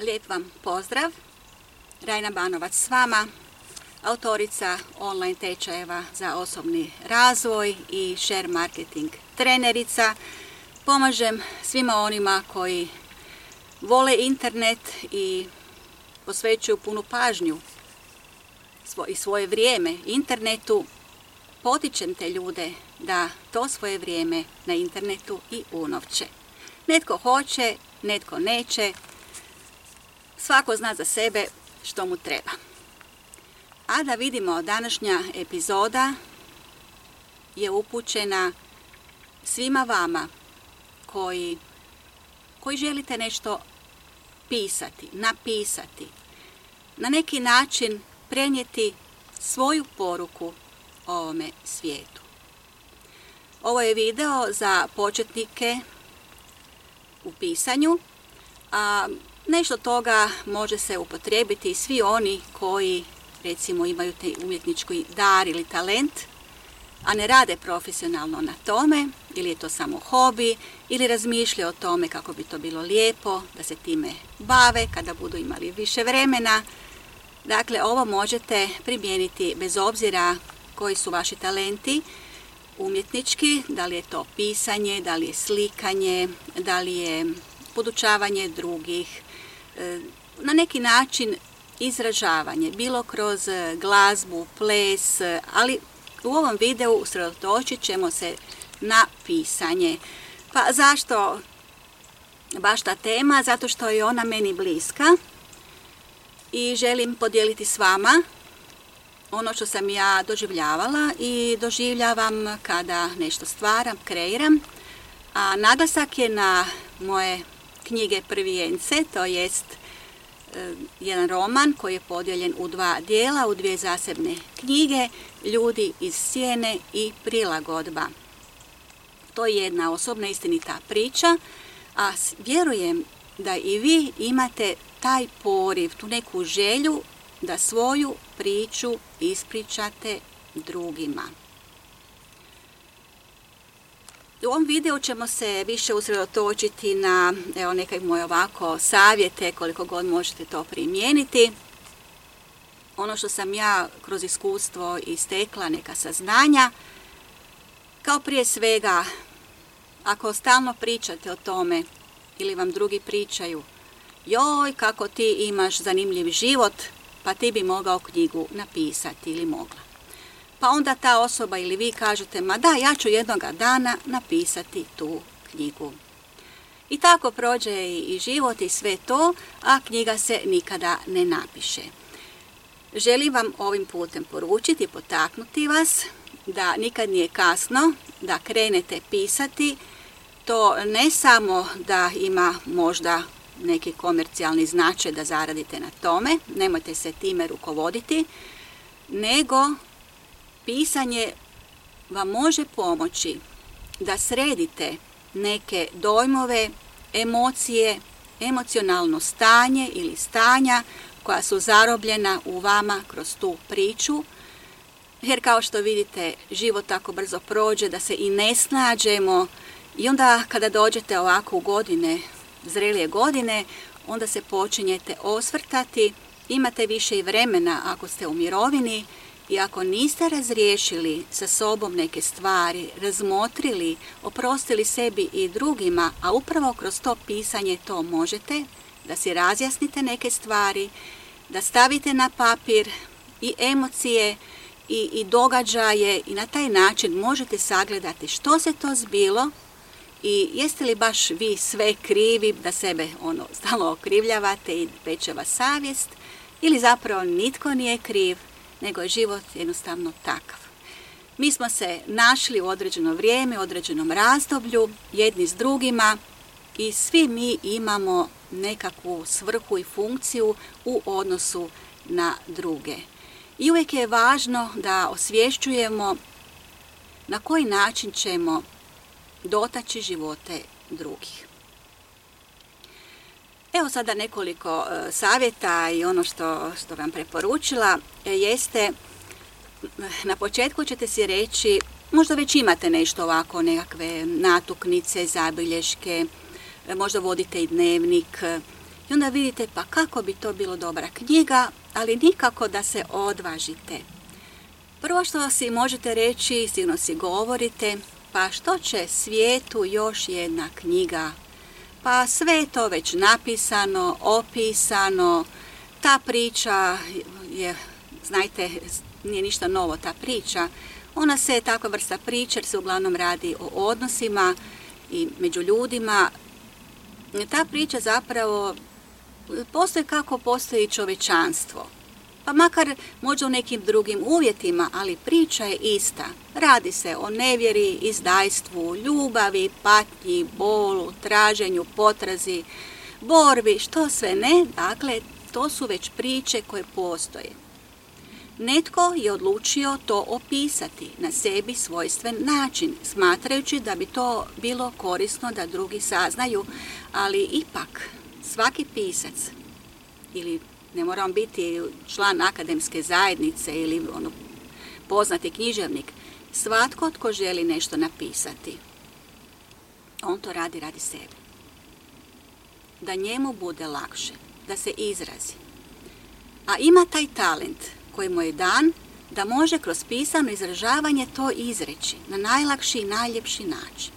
Lijep vam pozdrav. Rajna Banovac s vama, autorica online tečajeva za osobni razvoj i share marketing trenerica. Pomažem svima onima koji vole internet i posvećuju punu pažnju i svoje vrijeme internetu. Potičem te ljude da to svoje vrijeme na internetu i unovče. Netko hoće, netko neće, Svako zna za sebe što mu treba. A da vidimo, današnja epizoda je upućena svima vama koji, koji želite nešto pisati, napisati, na neki način prenijeti svoju poruku ovome svijetu. Ovo je video za početnike u pisanju, a Nešto toga može se upotrijebiti i svi oni koji recimo imaju te umjetnički dar ili talent, a ne rade profesionalno na tome, ili je to samo hobi, ili razmišljaju o tome kako bi to bilo lijepo, da se time bave kada budu imali više vremena. Dakle, ovo možete primijeniti bez obzira koji su vaši talenti umjetnički, da li je to pisanje, da li je slikanje, da li je podučavanje drugih, na neki način izražavanje, bilo kroz e, glazbu, ples, e, ali u ovom videu usredotočit ćemo se na pisanje. Pa zašto baš ta tema? Zato što je ona meni bliska i želim podijeliti s vama ono što sam ja doživljavala i doživljavam kada nešto stvaram, kreiram. A naglasak je na moje knjige Prvijence, to jest e, jedan roman koji je podijeljen u dva dijela, u dvije zasebne knjige, Ljudi iz sjene i prilagodba. To je jedna osobna istinita priča, a vjerujem da i vi imate taj poriv, tu neku želju da svoju priču ispričate drugima. U ovom videu ćemo se više usredotočiti na evo, nekaj moje ovako savjete, koliko god možete to primijeniti. Ono što sam ja kroz iskustvo istekla, neka saznanja, kao prije svega, ako stalno pričate o tome ili vam drugi pričaju, joj kako ti imaš zanimljiv život, pa ti bi mogao knjigu napisati ili mogla pa onda ta osoba ili vi kažete, ma da, ja ću jednoga dana napisati tu knjigu. I tako prođe i život i sve to, a knjiga se nikada ne napiše. Želim vam ovim putem poručiti, potaknuti vas da nikad nije kasno da krenete pisati. To ne samo da ima možda neki komercijalni značaj da zaradite na tome, nemojte se time rukovoditi, nego pisanje vam može pomoći da sredite neke dojmove, emocije, emocionalno stanje ili stanja koja su zarobljena u vama kroz tu priču. Jer kao što vidite, život tako brzo prođe da se i ne snađemo i onda kada dođete ovako u godine, zrelije godine, onda se počinjete osvrtati, imate više i vremena ako ste u mirovini, i ako niste razriješili sa sobom neke stvari, razmotrili, oprostili sebi i drugima, a upravo kroz to pisanje to možete, da si razjasnite neke stvari, da stavite na papir i emocije i, i događaje i na taj način možete sagledati što se to zbilo i jeste li baš vi sve krivi da sebe ono stalno okrivljavate i peče vas savjest ili zapravo nitko nije kriv, nego je život jednostavno takav. Mi smo se našli u određeno vrijeme, u određenom razdoblju, jedni s drugima i svi mi imamo nekakvu svrhu i funkciju u odnosu na druge. I uvijek je važno da osvješćujemo na koji način ćemo dotaći živote drugih. Evo sada nekoliko e, savjeta i ono što, što vam preporučila e, jeste na početku ćete si reći možda već imate nešto ovako nekakve natuknice, zabilješke, e, možda vodite i dnevnik I onda vidite pa kako bi to bilo dobra knjiga, ali nikako da se odvažite. Prvo što si možete reći, sigurno si govorite, pa što će svijetu još jedna knjiga? Pa sve je to već napisano, opisano, ta priča je, znajte, nije ništa novo ta priča. Ona se je takva vrsta priče jer se uglavnom radi o odnosima i među ljudima. Ta priča zapravo postoji kako postoji čovečanstvo. Pa makar možda u nekim drugim uvjetima, ali priča je ista. Radi se o nevjeri, izdajstvu, ljubavi, patnji, bolu, traženju, potrazi, borbi, što sve ne. Dakle, to su već priče koje postoje. Netko je odlučio to opisati na sebi svojstven način, smatrajući da bi to bilo korisno da drugi saznaju, ali ipak svaki pisac ili ne moram biti član akademske zajednice ili ono, poznati književnik, svatko tko želi nešto napisati, on to radi radi sebe. Da njemu bude lakše, da se izrazi. A ima taj talent koji mu je dan da može kroz pisano izražavanje to izreći na najlakši i najljepši način.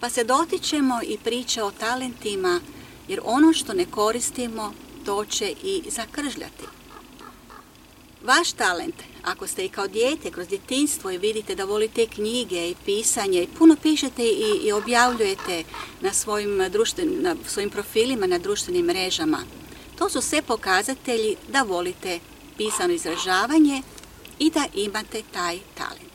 Pa se dotičemo i priče o talentima, jer ono što ne koristimo, to će i zakržljati. Vaš talent, ako ste i kao dijete kroz djetinstvo i vidite da volite knjige i pisanje i puno pišete i, i objavljujete na svojim, na svojim profilima na društvenim mrežama, to su sve pokazatelji da volite pisano izražavanje i da imate taj talent.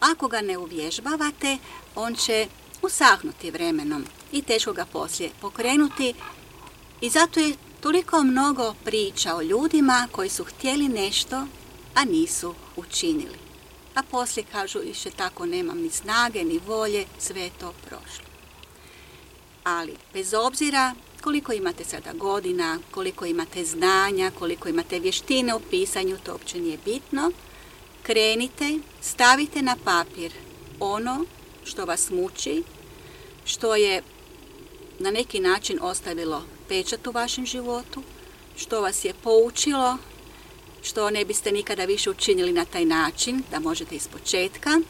Ako ga ne uvježbavate, on će usahnuti vremenom i teško ga poslije pokrenuti i zato je toliko mnogo priča o ljudima koji su htjeli nešto, a nisu učinili. A poslije kažu, više tako nemam ni snage, ni volje, sve to prošlo. Ali, bez obzira koliko imate sada godina, koliko imate znanja, koliko imate vještine u pisanju, to uopće nije bitno, krenite, stavite na papir ono što vas muči, što je na neki način ostavilo pečat u vašem životu, što vas je poučilo, što ne biste nikada više učinili na taj način, da možete iz početka,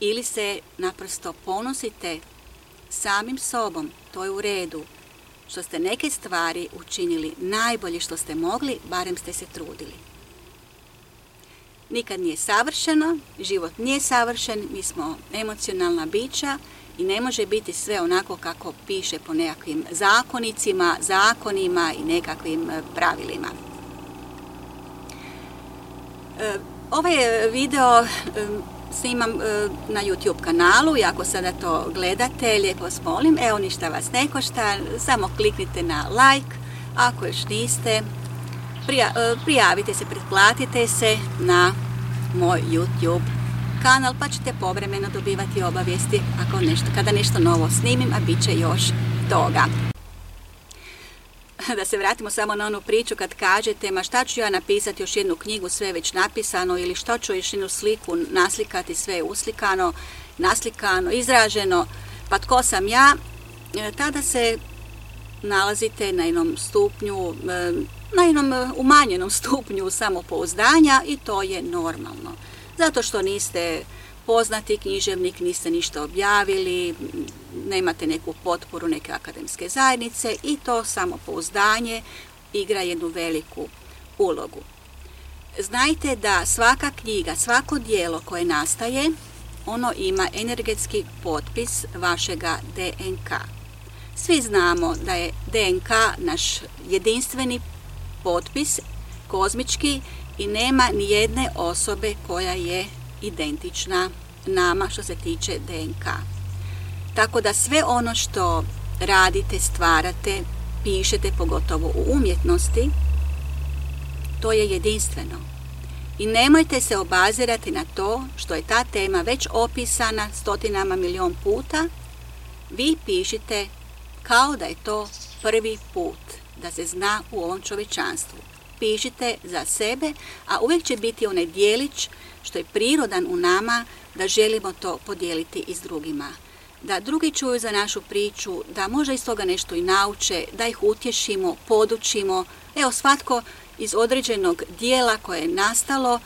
ili se naprosto ponosite samim sobom, to je u redu, što ste neke stvari učinili najbolje što ste mogli, barem ste se trudili. Nikad nije savršeno, život nije savršen, mi smo emocionalna bića i ne može biti sve onako kako piše po nekakvim zakonicima, zakonima i nekakvim e, pravilima. E, ovaj video e, snimam na YouTube kanalu i ako sada to gledate, lijepo vas molim, evo ništa vas ne košta, samo kliknite na like, ako još niste, prijavite se, pretplatite se na moj YouTube kanal pa ćete povremeno dobivati obavijesti. Ako nešto, kada nešto novo snimim, a bit će još toga. Da se vratimo samo na onu priču kad kažete ma šta ću ja napisati još jednu knjigu, sve već napisano ili što ću još jednu sliku naslikati, sve uslikano, naslikano, izraženo, pa tko sam ja, e, tada se nalazite na jednom stupnju, e, na jednom e, umanjenom stupnju samopouzdanja i to je normalno zato što niste poznati književnik, niste ništa objavili, nemate neku potporu neke akademske zajednice i to samopouzdanje igra jednu veliku ulogu. Znajte da svaka knjiga, svako dijelo koje nastaje, ono ima energetski potpis vašega DNK. Svi znamo da je DNK naš jedinstveni potpis, kozmički, i nema ni jedne osobe koja je identična nama što se tiče DNK. Tako da sve ono što radite, stvarate, pišete, pogotovo u umjetnosti, to je jedinstveno. I nemojte se obazirati na to što je ta tema već opisana stotinama milion puta. Vi pišite kao da je to prvi put da se zna u ovom čovečanstvu pišite za sebe, a uvijek će biti onaj dijelić što je prirodan u nama da želimo to podijeliti i s drugima. da drugi čuju za našu priču, da možda iz toga nešto i nauče, da ih utješimo, podučimo. Evo, svatko iz određenog dijela koje je nastalo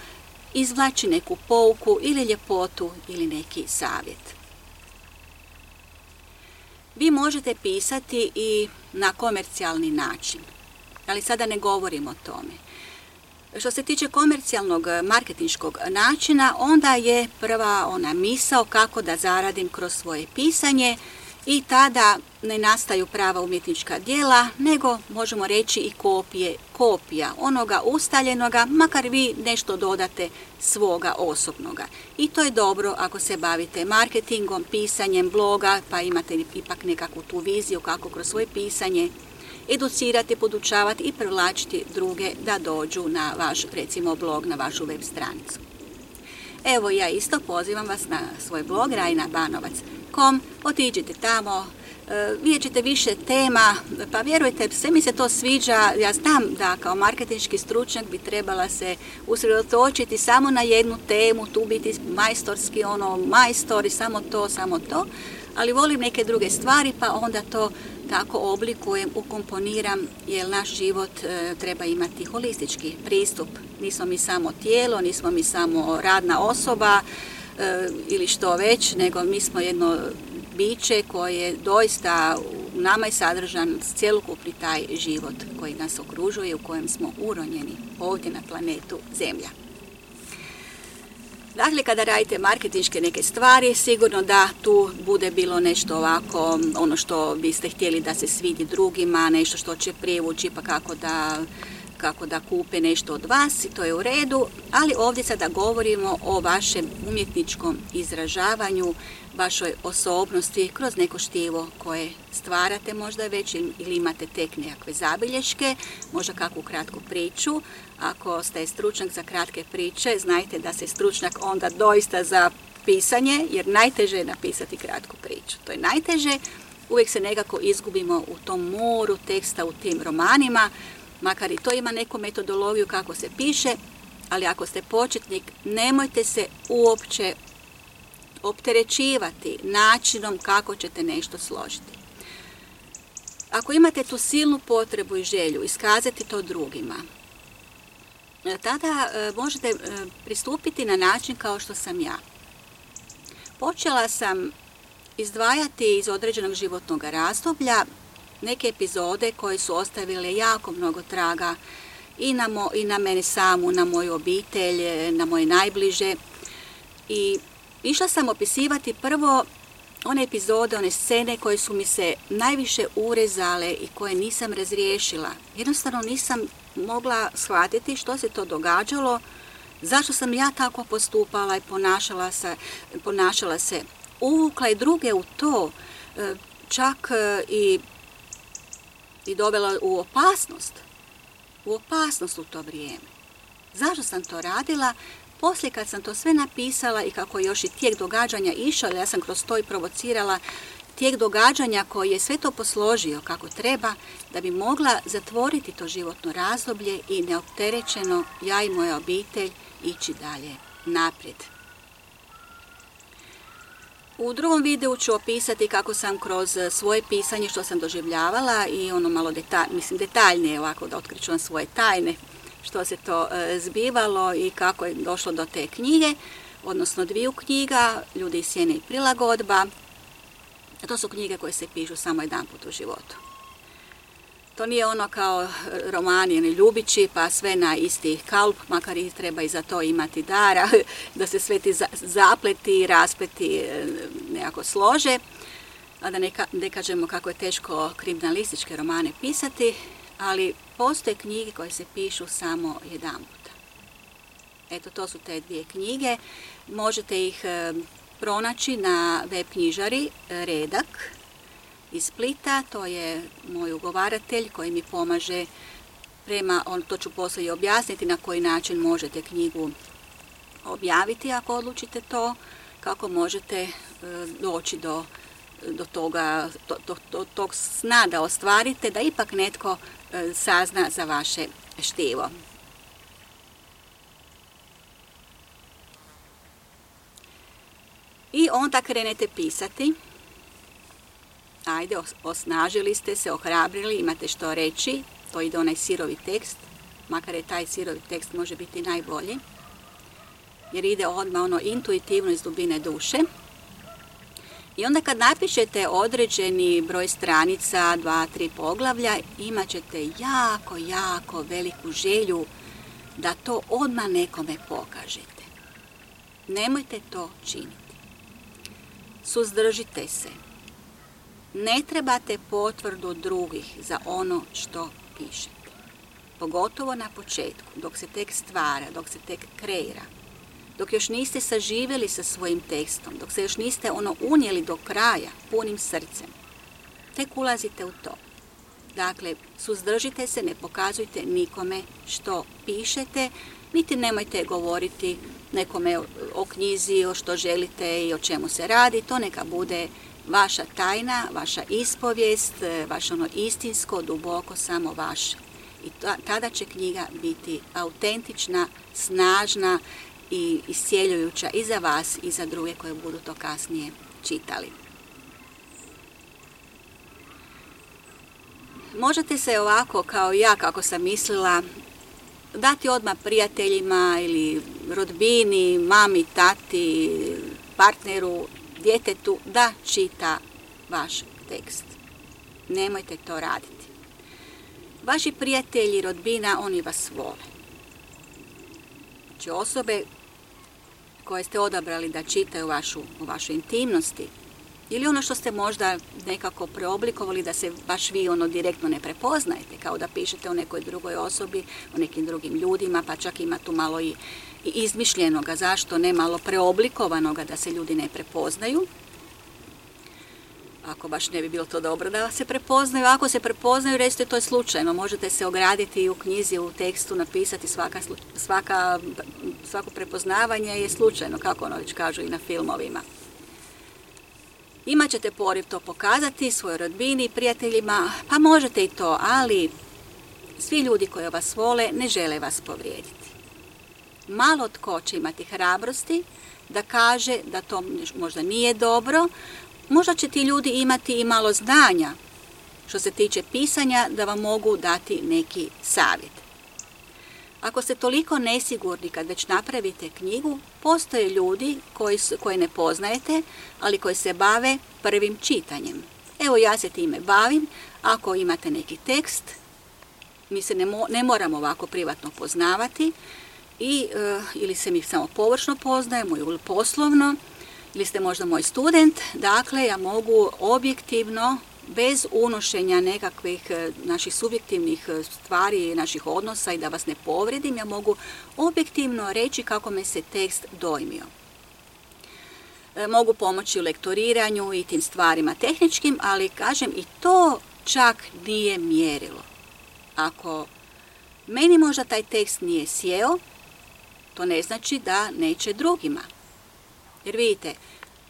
izvlači neku pouku ili ljepotu ili neki savjet. Vi možete pisati i na komercijalni način, ali sada ne govorim o tome. Što se tiče komercijalnog marketinškog načina, onda je prva ona misao kako da zaradim kroz svoje pisanje i tada ne nastaju prava umjetnička djela, nego možemo reći i kopije, kopija onoga ustaljenoga, makar vi nešto dodate svoga osobnoga. I to je dobro ako se bavite marketingom, pisanjem bloga, pa imate ipak nekakvu tu viziju kako kroz svoje pisanje educirati, podučavati i privlačiti druge da dođu na vaš, recimo, blog, na vašu web stranicu. Evo ja isto pozivam vas na svoj blog rajnabanovac.com, otiđite tamo, e, vidjet ćete više tema, pa vjerujte, sve mi se to sviđa, ja znam da kao marketinški stručnjak bi trebala se usredotočiti samo na jednu temu, tu biti majstorski, ono, i samo to, samo to, ali volim neke druge stvari, pa onda to tako oblikujem, ukomponiram, jer naš život e, treba imati holistički pristup. Nismo mi samo tijelo, nismo mi samo radna osoba e, ili što već, nego mi smo jedno biće koje doista u nama je sadržan cjelokupni taj život koji nas okružuje, u kojem smo uronjeni ovdje na planetu Zemlja. Dakle, kada radite marketinške neke stvari, sigurno da tu bude bilo nešto ovako, ono što biste htjeli da se svidi drugima, nešto što će privući, pa kako da kako da kupe nešto od vas i to je u redu, ali ovdje sada govorimo o vašem umjetničkom izražavanju, vašoj osobnosti kroz neko štivo koje stvarate možda već ili imate tek nekakve zabilješke, možda kakvu kratku priču. Ako ste stručnjak za kratke priče, znajte da se stručnjak onda doista za pisanje, jer najteže je napisati kratku priču. To je najteže, uvijek se nekako izgubimo u tom moru teksta, u tim romanima, makar i to ima neku metodologiju kako se piše, ali ako ste početnik, nemojte se uopće opterećivati načinom kako ćete nešto složiti. Ako imate tu silnu potrebu i želju iskazati to drugima, tada e, možete e, pristupiti na način kao što sam ja. Počela sam izdvajati iz određenog životnog razdoblja neke epizode koje su ostavile jako mnogo traga i na, mo, i na mene samu, na moju obitelj, na moje najbliže. I išla sam opisivati prvo one epizode, one scene koje su mi se najviše urezale i koje nisam razriješila. Jednostavno nisam mogla shvatiti što se to događalo, zašto sam ja tako postupala i ponašala se, ponašala se uvukla i druge u to, e, čak e, i i dovela u opasnost, u opasnost u to vrijeme. Zašto sam to radila? Poslije kad sam to sve napisala i kako još i tijek događanja išao, ja sam kroz to i provocirala tijek događanja koji je sve to posložio kako treba, da bi mogla zatvoriti to životno razdoblje i neopterećeno ja i moja obitelj ići dalje naprijed. U drugom videu ću opisati kako sam kroz svoje pisanje što sam doživljavala i ono malo detalj, mislim detaljnije ovako da otkriću svoje tajne što se to e, zbivalo i kako je došlo do te knjige, odnosno dviju knjiga, Ljudi iz sjene i prilagodba. To su knjige koje se pišu samo jedan put u životu. To nije ono kao romani ili ljubići, pa sve na isti kalp, makar i treba i za to imati dara, da se sve ti zapleti raspleti e, nekako slože. A da ne, kažemo kako je teško kriminalističke romane pisati, ali postoje knjige koje se pišu samo jedan puta. Eto, to su te dvije knjige. Možete ih e, pronaći na web knjižari Redak, iz Splita, to je moj ugovaratelj koji mi pomaže prema, on, to ću poslije objasniti na koji način možete knjigu objaviti ako odlučite to, kako možete e, doći do, do toga, do, do, tog sna da ostvarite, da ipak netko e, sazna za vaše štivo. I onda krenete pisati ajde, osnažili ste se, ohrabrili, imate što reći, to ide onaj sirovi tekst, makar je taj sirovi tekst može biti najbolji, jer ide odmah ono intuitivno iz dubine duše. I onda kad napišete određeni broj stranica, dva, tri poglavlja, imat ćete jako, jako veliku želju da to odmah nekome pokažete. Nemojte to činiti. Suzdržite se. Ne trebate potvrdu drugih za ono što pišete. Pogotovo na početku, dok se tek stvara, dok se tek kreira. Dok još niste saživjeli sa svojim tekstom, dok se još niste ono unijeli do kraja punim srcem. Tek ulazite u to. Dakle, suzdržite se, ne pokazujte nikome što pišete, niti nemojte govoriti nekome o knjizi, o što želite i o čemu se radi. To neka bude vaša tajna, vaša ispovijest, vaše ono istinsko, duboko, samo vaše. I tada će knjiga biti autentična, snažna i iscijeljujuća i za vas i za druge koje budu to kasnije čitali. Možete se ovako kao ja, kako sam mislila, dati odmah prijateljima ili rodbini, mami, tati, partneru, djetetu da čita vaš tekst. Nemojte to raditi. Vaši prijatelji, rodbina, oni vas vole. Znači osobe koje ste odabrali da čitaju vašu, u vašoj intimnosti, ili ono što ste možda nekako preoblikovali da se baš vi ono direktno ne prepoznajete, kao da pišete o nekoj drugoj osobi, o nekim drugim ljudima, pa čak ima tu malo i, izmišljenoga, zašto ne malo preoblikovanog da se ljudi ne prepoznaju. Ako baš ne bi bilo to dobro da se prepoznaju, ako se prepoznaju, recite to je slučajno, možete se ograditi i u knjizi, u tekstu napisati svaka, svaka, svako prepoznavanje je slučajno, kako ono već kažu i na filmovima. Imat ćete poriv to pokazati svojoj rodbini, prijateljima, pa možete i to, ali svi ljudi koji vas vole ne žele vas povrijediti. Malo tko će imati hrabrosti da kaže da to možda nije dobro, možda će ti ljudi imati i malo znanja što se tiče pisanja da vam mogu dati neki savjet. Ako ste toliko nesigurni kad već napravite knjigu, postoje ljudi koji koje ne poznajete, ali koji se bave prvim čitanjem. Evo ja se time bavim, ako imate neki tekst, mi se ne, ne moramo ovako privatno poznavati, i, eh, ili se mi samo površno poznajemo ili poslovno, ili ste možda moj student, dakle ja mogu objektivno bez unošenja nekakvih e, naših subjektivnih e, stvari, naših odnosa i da vas ne povredim, ja mogu objektivno reći kako me se tekst dojmio. E, mogu pomoći u lektoriranju i tim stvarima tehničkim, ali kažem i to čak nije mjerilo. Ako meni možda taj tekst nije sjeo, to ne znači da neće drugima. Jer vidite,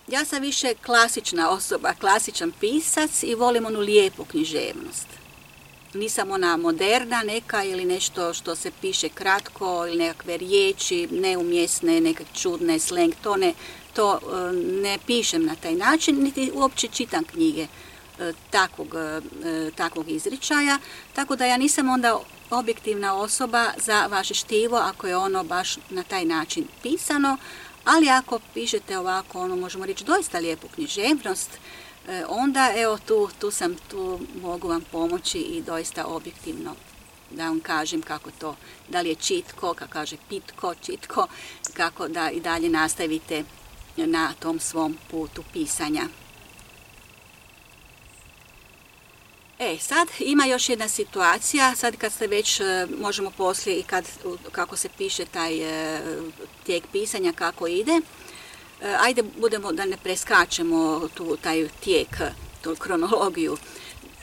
ja sam više klasična osoba, klasičan pisac i volim onu lijepu književnost. Nisam ona moderna neka ili nešto što se piše kratko ili nekakve riječi, neumjesne, nekak čudne, sleng, to ne, to e, ne pišem na taj način, niti uopće čitam knjige e, takvog, e, takvog izričaja, tako da ja nisam onda objektivna osoba za vaše štivo ako je ono baš na taj način pisano, ali ako pišete ovako, ono možemo reći doista lijepu književnost, e, onda evo tu, tu sam, tu mogu vam pomoći i doista objektivno da vam kažem kako to, da li je čitko, kako kaže pitko, čitko, kako da i dalje nastavite na tom svom putu pisanja. E, sad ima još jedna situacija, sad kad ste već, e, možemo poslije i kad, kako se piše taj e, tijek pisanja, kako ide, e, ajde budemo da ne preskačemo tu taj tijek, tu kronologiju.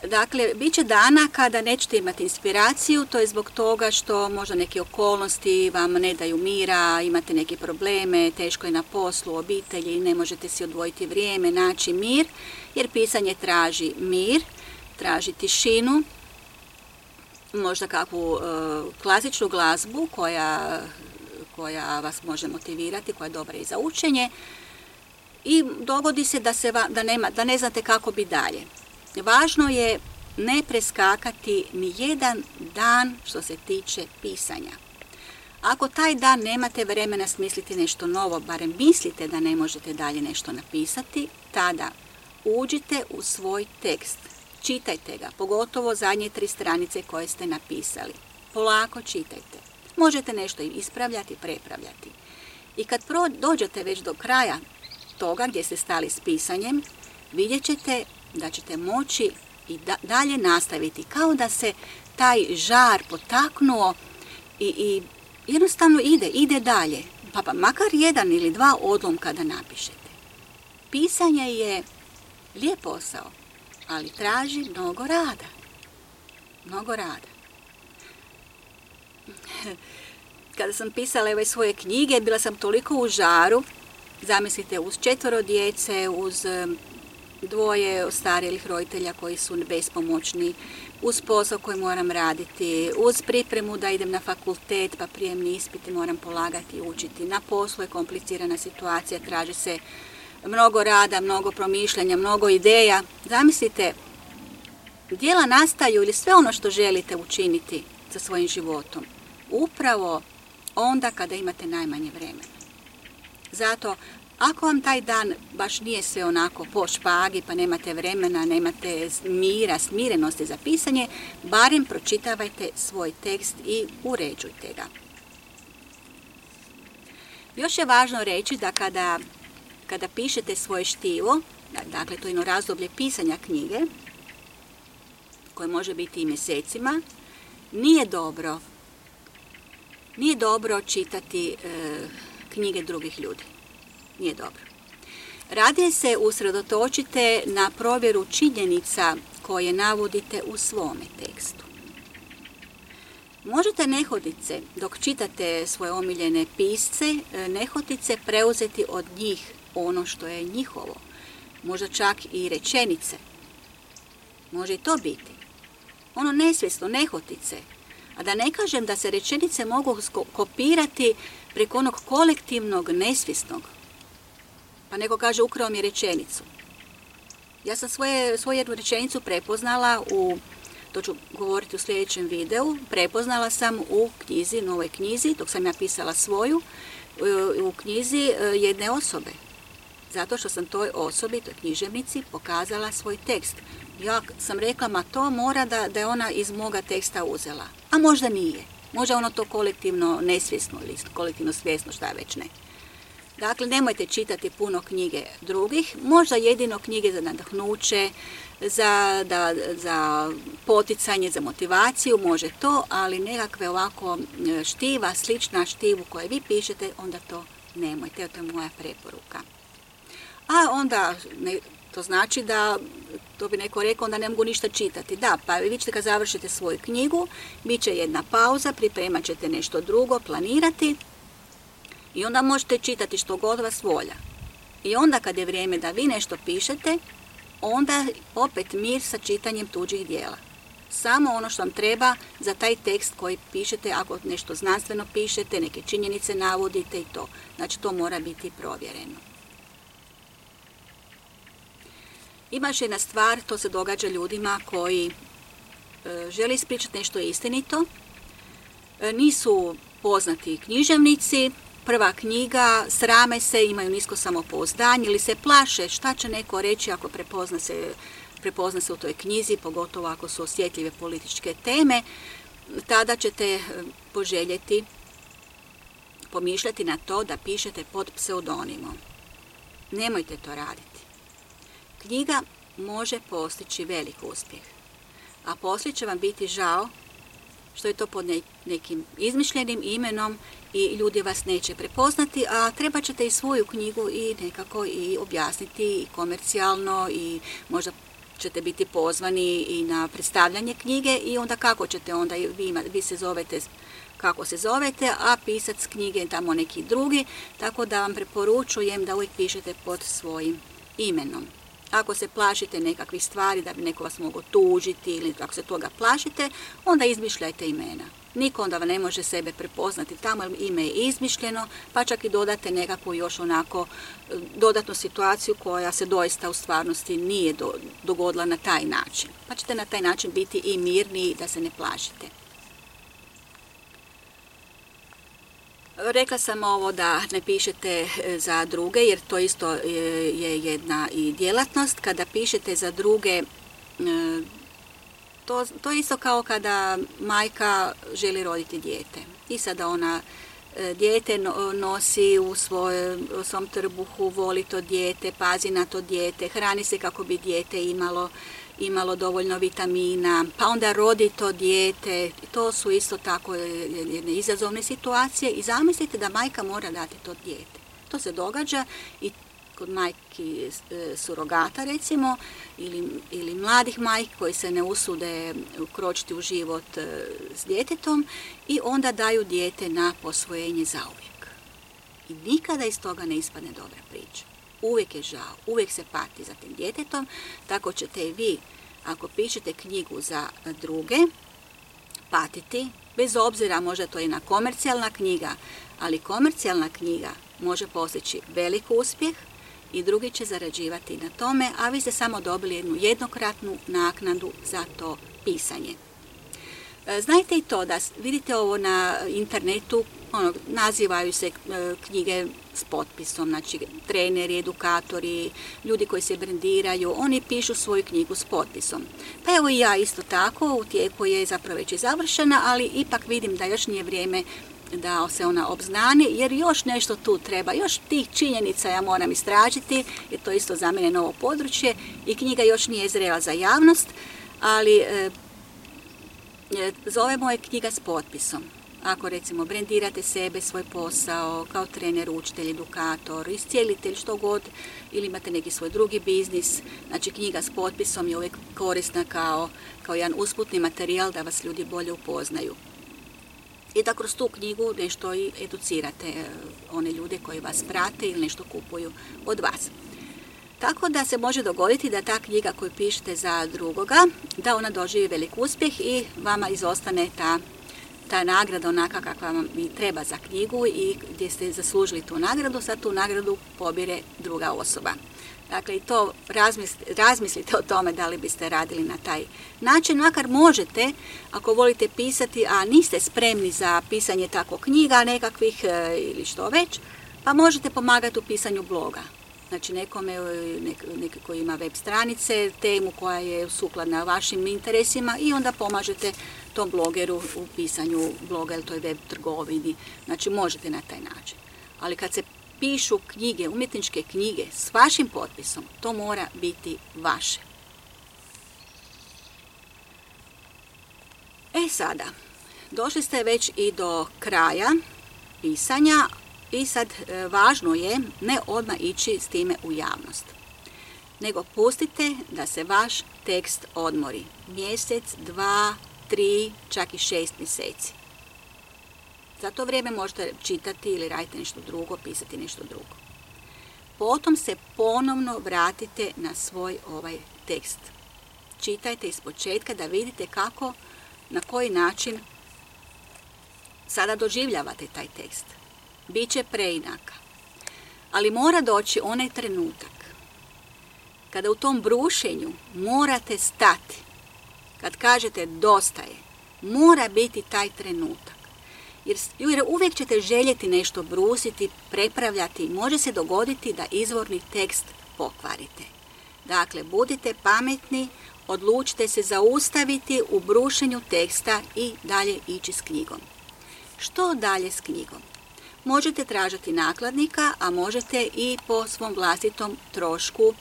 Dakle, bit će dana kada nećete imati inspiraciju, to je zbog toga što možda neke okolnosti vam ne daju mira, imate neke probleme, teško je na poslu, obitelji, ne možete si odvojiti vrijeme, naći mir, jer pisanje traži mir, traži tišinu, možda kakvu e, klasičnu glazbu koja, koja vas može motivirati, koja je dobra i za učenje i dogodi se da, se da, nema, da ne znate kako bi dalje. važno je ne preskakati ni jedan dan što se tiče pisanja. Ako taj dan nemate vremena smisliti nešto novo, barem mislite da ne možete dalje nešto napisati, tada uđite u svoj tekst. Čitajte ga, pogotovo zadnje tri stranice koje ste napisali. Polako čitajte. Možete nešto ispravljati, prepravljati. I kad dođete već do kraja toga gdje ste stali s pisanjem, vidjet ćete da ćete moći i dalje nastaviti. Kao da se taj žar potaknuo i, i jednostavno ide, ide dalje. Pa, pa makar jedan ili dva odlomka da napišete. Pisanje je lijep posao, ali traži mnogo rada. Mnogo rada. Kada sam pisala ove svoje knjige, bila sam toliko u žaru, zamislite, uz četvoro djece, uz dvoje starijih roditelja koji su bespomoćni, uz posao koji moram raditi, uz pripremu da idem na fakultet pa prijemni ispiti moram polagati i učiti. Na poslu je komplicirana situacija, traži se mnogo rada, mnogo promišljanja, mnogo ideja. Zamislite, dijela nastaju ili sve ono što želite učiniti sa svojim životom. Upravo onda kada imate najmanje vremena. Zato ako vam taj dan baš nije sve onako po špagi, pa nemate vremena, nemate mira, smirenosti za pisanje, barem pročitavajte svoj tekst i uređujte ga. Još je važno reći da kada, kada pišete svoje štivo, dakle to je jedno razdoblje pisanja knjige, koje može biti i mjesecima, nije dobro, nije dobro čitati e, knjige drugih ljudi nije dobro. Radije se usredotočite na provjeru činjenica koje navodite u svome tekstu. Možete nehotice, dok čitate svoje omiljene pisce, nehotice preuzeti od njih ono što je njihovo. Možda čak i rečenice. Može i to biti. Ono nesvjesno, nehotice. A da ne kažem da se rečenice mogu kopirati preko onog kolektivnog nesvjesnog pa neko kaže ukrao mi rečenicu. Ja sam svoje, svoju jednu rečenicu prepoznala u, to ću govoriti u sljedećem videu, prepoznala sam u knjizi, novoj knjizi, dok sam ja pisala svoju, u knjizi e, jedne osobe. Zato što sam toj osobi, toj književnici, pokazala svoj tekst. Ja sam rekla, ma to mora da, da je ona iz moga teksta uzela. A možda nije. Možda ono to kolektivno nesvjesno ili kolektivno svjesno, šta već ne. Dakle, nemojte čitati puno knjige drugih, možda jedino knjige za nadahnuće, za, da, za poticanje, za motivaciju, može to, ali nekakve ovako štiva, slična štivu koje vi pišete, onda to nemojte, to je moja preporuka. A onda, to znači da, to bi neko rekao, onda ne mogu ništa čitati. Da, pa vi ćete kad završite svoju knjigu, bit će jedna pauza, pripremat ćete nešto drugo, planirati, i onda možete čitati što god vas volja. I onda kad je vrijeme da vi nešto pišete, onda opet mir sa čitanjem tuđih dijela. Samo ono što vam treba za taj tekst koji pišete, ako nešto znanstveno pišete, neke činjenice navodite i to. Znači to mora biti provjereno. Ima jedna stvar, to se događa ljudima koji e, žele ispričati nešto istinito, e, nisu poznati književnici, prva knjiga, srame se, imaju nisko samopouzdanje ili se plaše šta će neko reći ako prepozna se, prepozna se u toj knjizi, pogotovo ako su osjetljive političke teme, tada ćete e, poželjeti, pomišljati na to da pišete pod pseudonimom. Nemojte to raditi. Knjiga može postići velik uspjeh, a poslije će vam biti žao što je to pod nekim izmišljenim imenom i ljudi vas neće prepoznati, a treba ćete i svoju knjigu i nekako i objasniti i komercijalno i možda ćete biti pozvani i na predstavljanje knjige i onda kako ćete onda, vi, vi se zovete kako se zovete, a pisac knjige je tamo neki drugi, tako da vam preporučujem da uvijek pišete pod svojim imenom. Ako se plašite nekakvih stvari da bi neko vas mogao tužiti ili ako se toga plašite, onda izmišljajte imena. Niko onda ne može sebe prepoznati tamo, ime je izmišljeno, pa čak i dodate nekakvu još onako e, dodatnu situaciju koja se doista u stvarnosti nije dogodila na taj način. Pa ćete na taj način biti i mirniji da se ne plašite. Rekla sam ovo da ne pišete e, za druge, jer to isto e, je jedna i djelatnost. Kada pišete za druge, e, to, to je isto kao kada majka želi roditi dijete. I sada ona dijete nosi u, u svom trbuhu, voli to dijete, pazi na to dijete, hrani se kako bi dijete imalo imalo dovoljno vitamina, pa onda rodi to dijete, to su isto tako jedne izazovne situacije i zamislite da majka mora dati to dijete. To se događa i kod majki e, surogata recimo ili, ili mladih majki koji se ne usude ukročiti u život e, s djetetom i onda daju dijete na posvojenje zauvijek. I nikada iz toga ne ispadne dobra priča uvijek je žao, uvijek se pati za tim djetetom, tako ćete i vi, ako pišete knjigu za druge, patiti, bez obzira možda to je na komercijalna knjiga, ali komercijalna knjiga može postići velik uspjeh i drugi će zarađivati na tome, a vi ste samo dobili jednu jednokratnu naknadu za to pisanje. E, znajte i to da vidite ovo na internetu, ono, nazivaju se e, knjige s potpisom, znači treneri, edukatori, ljudi koji se brendiraju, oni pišu svoju knjigu s potpisom. Pa evo i ja isto tako, u tijeku je zapravo već završena, ali ipak vidim da još nije vrijeme da se ona obznani, jer još nešto tu treba, još tih činjenica ja moram istražiti, jer to isto za mene novo područje i knjiga još nije zrela za javnost, ali e, e zovemo je knjiga s potpisom. Ako recimo brendirate sebe, svoj posao, kao trener, učitelj, edukator, iscijelitelj, što god, ili imate neki svoj drugi biznis, znači knjiga s potpisom je uvijek korisna kao, kao jedan usputni materijal da vas ljudi bolje upoznaju. I da kroz tu knjigu nešto i educirate e, one ljude koji vas prate ili nešto kupuju od vas. Tako da se može dogoditi da ta knjiga koju pišete za drugoga, da ona doživi velik uspjeh i vama izostane ta ta nagrada onaka kakva vam i treba za knjigu i gdje ste zaslužili tu nagradu, sad tu nagradu pobire druga osoba. Dakle, i to razmislite o tome da li biste radili na taj način, makar možete, ako volite pisati, a niste spremni za pisanje tako knjiga nekakvih e, ili što već, pa možete pomagati u pisanju bloga. Znači nekome, e, nek, koji ima web stranice, temu koja je sukladna vašim interesima i onda pomažete tom blogeru u pisanju bloga ili toj web trgovini. Znači možete na taj način. Ali kad se pišu knjige, umjetničke knjige s vašim potpisom, to mora biti vaše. E sada, došli ste već i do kraja pisanja i sad e, važno je ne odmah ići s time u javnost, nego pustite da se vaš tekst odmori. Mjesec, dva, tri, čak i šest mjeseci. Za to vrijeme možete čitati ili raditi nešto drugo, pisati nešto drugo. Potom se ponovno vratite na svoj ovaj tekst. Čitajte iz početka da vidite kako, na koji način sada doživljavate taj tekst. Biće preinaka. Ali mora doći onaj trenutak kada u tom brušenju morate stati kad kažete dosta je, mora biti taj trenutak. Jer, jer uvijek ćete željeti nešto brusiti, prepravljati, može se dogoditi da izvorni tekst pokvarite. Dakle, budite pametni, odlučite se zaustaviti u brušenju teksta i dalje ići s knjigom. Što dalje s knjigom? Možete tražiti nakladnika, a možete i po svom vlastitom trošku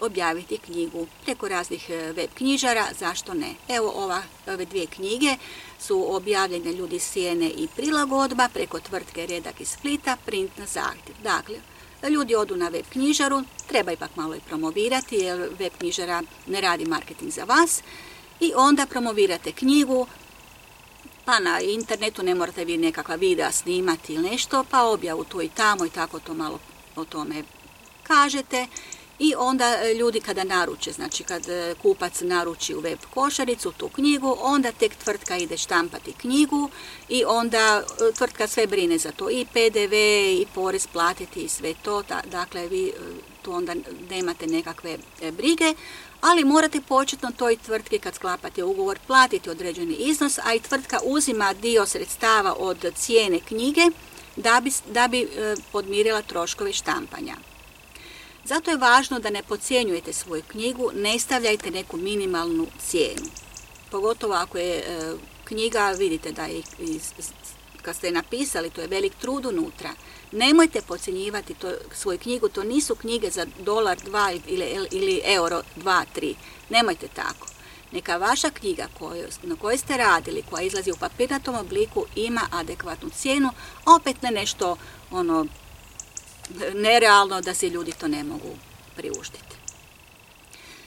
objaviti knjigu preko raznih e, web knjižara, zašto ne? Evo ova, ove dvije knjige su objavljene ljudi Sijene i prilagodba preko tvrtke Redak iz Splita, print na zahtjev. Dakle, ljudi odu na web knjižaru, treba ipak malo i promovirati jer web knjižara ne radi marketing za vas i onda promovirate knjigu, pa na internetu ne morate vi nekakva videa snimati ili nešto, pa objavu tu i tamo i tako to malo o tome kažete i onda e, ljudi kada naruče, znači kad e, kupac naruči u web košaricu tu knjigu, onda tek tvrtka ide štampati knjigu i onda e, tvrtka sve brine za to. I PDV i porez platiti i sve to, dakle vi tu onda nemate nekakve brige, ali morate početno toj tvrtki kad sklapate ugovor platiti određeni iznos, a i tvrtka uzima dio sredstava od cijene knjige da bi, da bi podmirila troškove štampanja. Zato je važno da ne pocijenjujete svoju knjigu, ne stavljajte neku minimalnu cijenu. Pogotovo ako je e, knjiga, vidite da je kad ste napisali, to je velik trud unutra. Nemojte pocijenjivati to, svoju knjigu, to nisu knjige za dolar, dva ili, ili euro, dva, tri. Nemojte tako. Neka vaša knjiga koju, na kojoj ste radili, koja izlazi u papirnatom obliku, ima adekvatnu cijenu, opet ne nešto ono nerealno da se ljudi to ne mogu priuštiti.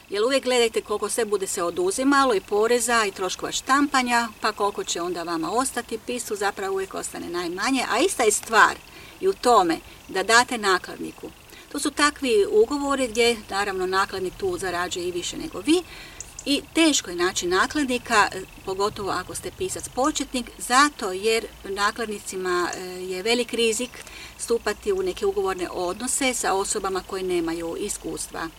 Jer uvijek gledajte koliko sve bude se oduzimalo i poreza i troškova štampanja, pa koliko će onda vama ostati, pisu zapravo uvijek ostane najmanje, a ista je stvar i u tome da date nakladniku. To su takvi ugovori gdje naravno nakladnik tu zarađuje i više nego vi, i teško je naći nakladnika, pogotovo ako ste pisac početnik, zato jer nakladnicima e, je velik rizik stupati u neke ugovorne odnose sa osobama koje nemaju iskustva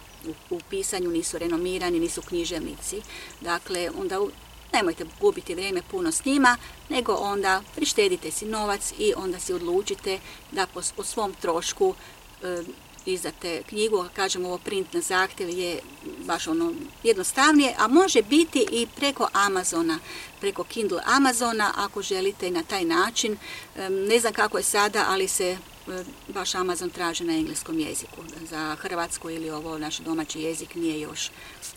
u, pisanju, nisu renomirani, nisu književnici. Dakle, onda nemojte gubiti vrijeme puno s njima, nego onda prištedite si novac i onda si odlučite da po, svom trošku e, izdate knjigu, kažem ovo print na zahtjev je baš ono jednostavnije, a može biti i preko Amazona, preko Kindle Amazona ako želite na taj način. Ne znam kako je sada, ali se baš Amazon traži na engleskom jeziku. Za hrvatsko ili ovo naš domaći jezik nije još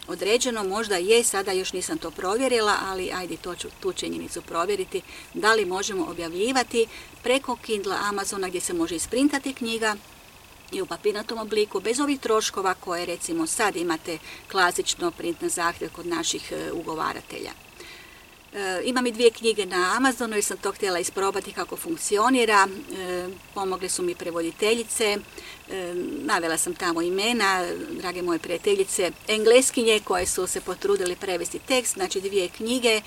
određeno. Možda je, sada još nisam to provjerila, ali ajde to ću tu činjenicu provjeriti. Da li možemo objavljivati preko Kindle Amazona gdje se može isprintati knjiga, i u papirnatom obliku, bez ovih troškova koje recimo sad imate klasično print na zahtjev kod naših e, ugovaratelja. E, imam i dvije knjige na Amazonu jer sam to htjela isprobati kako funkcionira. E, pomogle su mi prevoditeljice, navela sam tamo imena, drage moje prijateljice, engleskinje koje su se potrudili prevesti tekst, znači dvije knjige,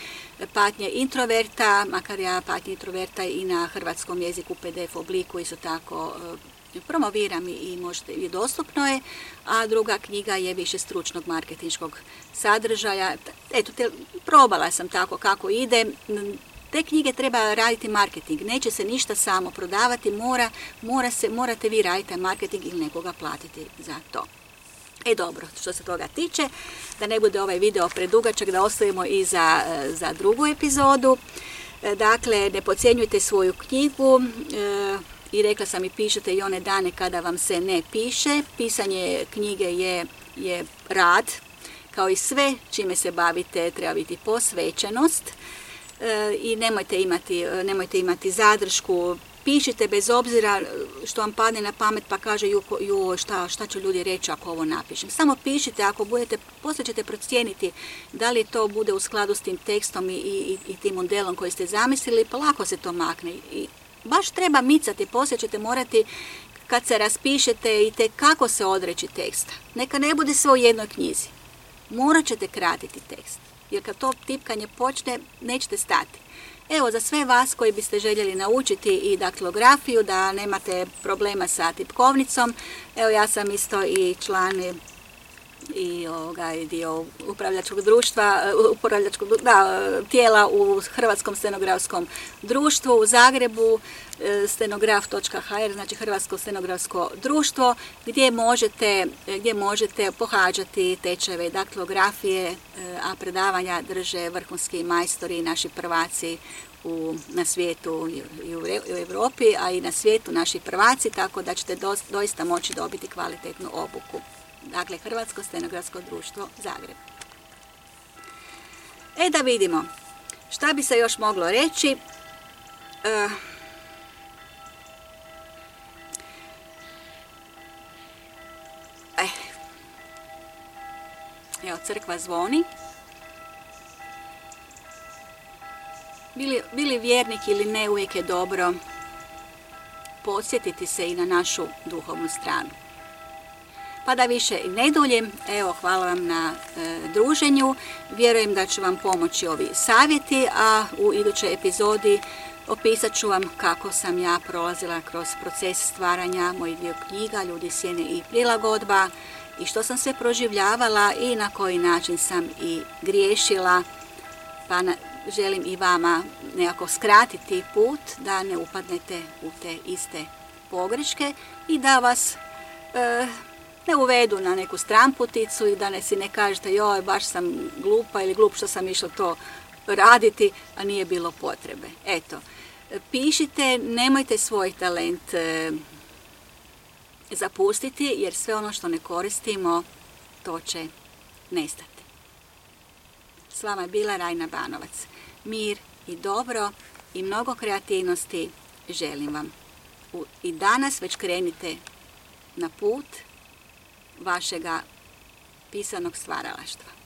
patnje introverta, makar ja patnje introverta i na hrvatskom jeziku PDF obliku isto tako promoviram i možete, i dostupno je, a druga knjiga je više stručnog marketinškog sadržaja. Eto, te, probala sam tako kako ide. Te knjige treba raditi marketing, neće se ništa samo prodavati, mora, mora se, morate vi raditi marketing ili nekoga platiti za to. E dobro, što se toga tiče, da ne bude ovaj video predugačak, da ostavimo i za, za drugu epizodu. E, dakle, ne podcjenjujte svoju knjigu, e, i rekla sam i pišete i one dane kada vam se ne piše. Pisanje knjige je, je rad, kao i sve čime se bavite treba biti posvećenost e, i nemojte imati, nemojte imati zadršku, pišite bez obzira što vam padne na pamet pa kaže ju, ju šta, šta će ljudi reći ako ovo napišem. Samo pišite, ako budete, poslije ćete procijeniti da li to bude u skladu s tim tekstom i, i, i tim modelom koji ste zamislili, pa lako se to makne. I baš treba micati, poslije ćete morati kad se raspišete i te kako se odreći teksta. Neka ne bude sve u jednoj knjizi. Morat ćete kratiti tekst. Jer kad to tipkanje počne, nećete stati. Evo, za sve vas koji biste željeli naučiti i daktilografiju, da nemate problema sa tipkovnicom, evo ja sam isto i član i ovoga, dio upravljačkog društva, e, upravljačkog da, tijela u Hrvatskom stenografskom društvu u Zagrebu, e, stenograf.hr, znači Hrvatsko stenografsko društvo, gdje možete, gdje možete pohađati tečajeve daktilografije, e, a predavanja drže vrhunski majstori i naši prvaci u, na svijetu i u, u Europi, a i na svijetu naši prvaci, tako da ćete doista moći dobiti kvalitetnu obuku dakle Hrvatsko stenografsko društvo Zagreb. E da vidimo, šta bi se još moglo reći? E, eh, evo, crkva zvoni. Bili, bili vjernik ili ne, uvijek je dobro podsjetiti se i na našu duhovnu stranu. Pa da više ne duljim, evo hvala vam na e, druženju. Vjerujem da će vam pomoći ovi savjeti, a u idućoj epizodi opisat ću vam kako sam ja prolazila kroz proces stvaranja mojih dvije knjiga, Ljudi sjene i prilagodba i što sam sve proživljavala i na koji način sam i griješila. Pa želim i vama nekako skratiti put da ne upadnete u te iste pogreške i da vas e, ne uvedu na neku stramputicu i da ne si ne kažete joj baš sam glupa ili glup što sam išla to raditi, a nije bilo potrebe. Eto, pišite, nemojte svoj talent e, zapustiti jer sve ono što ne koristimo to će nestati. S vama je bila Rajna Banovac. Mir i dobro i mnogo kreativnosti želim vam. I danas već krenite na put vašega pisanog stvaralaštva.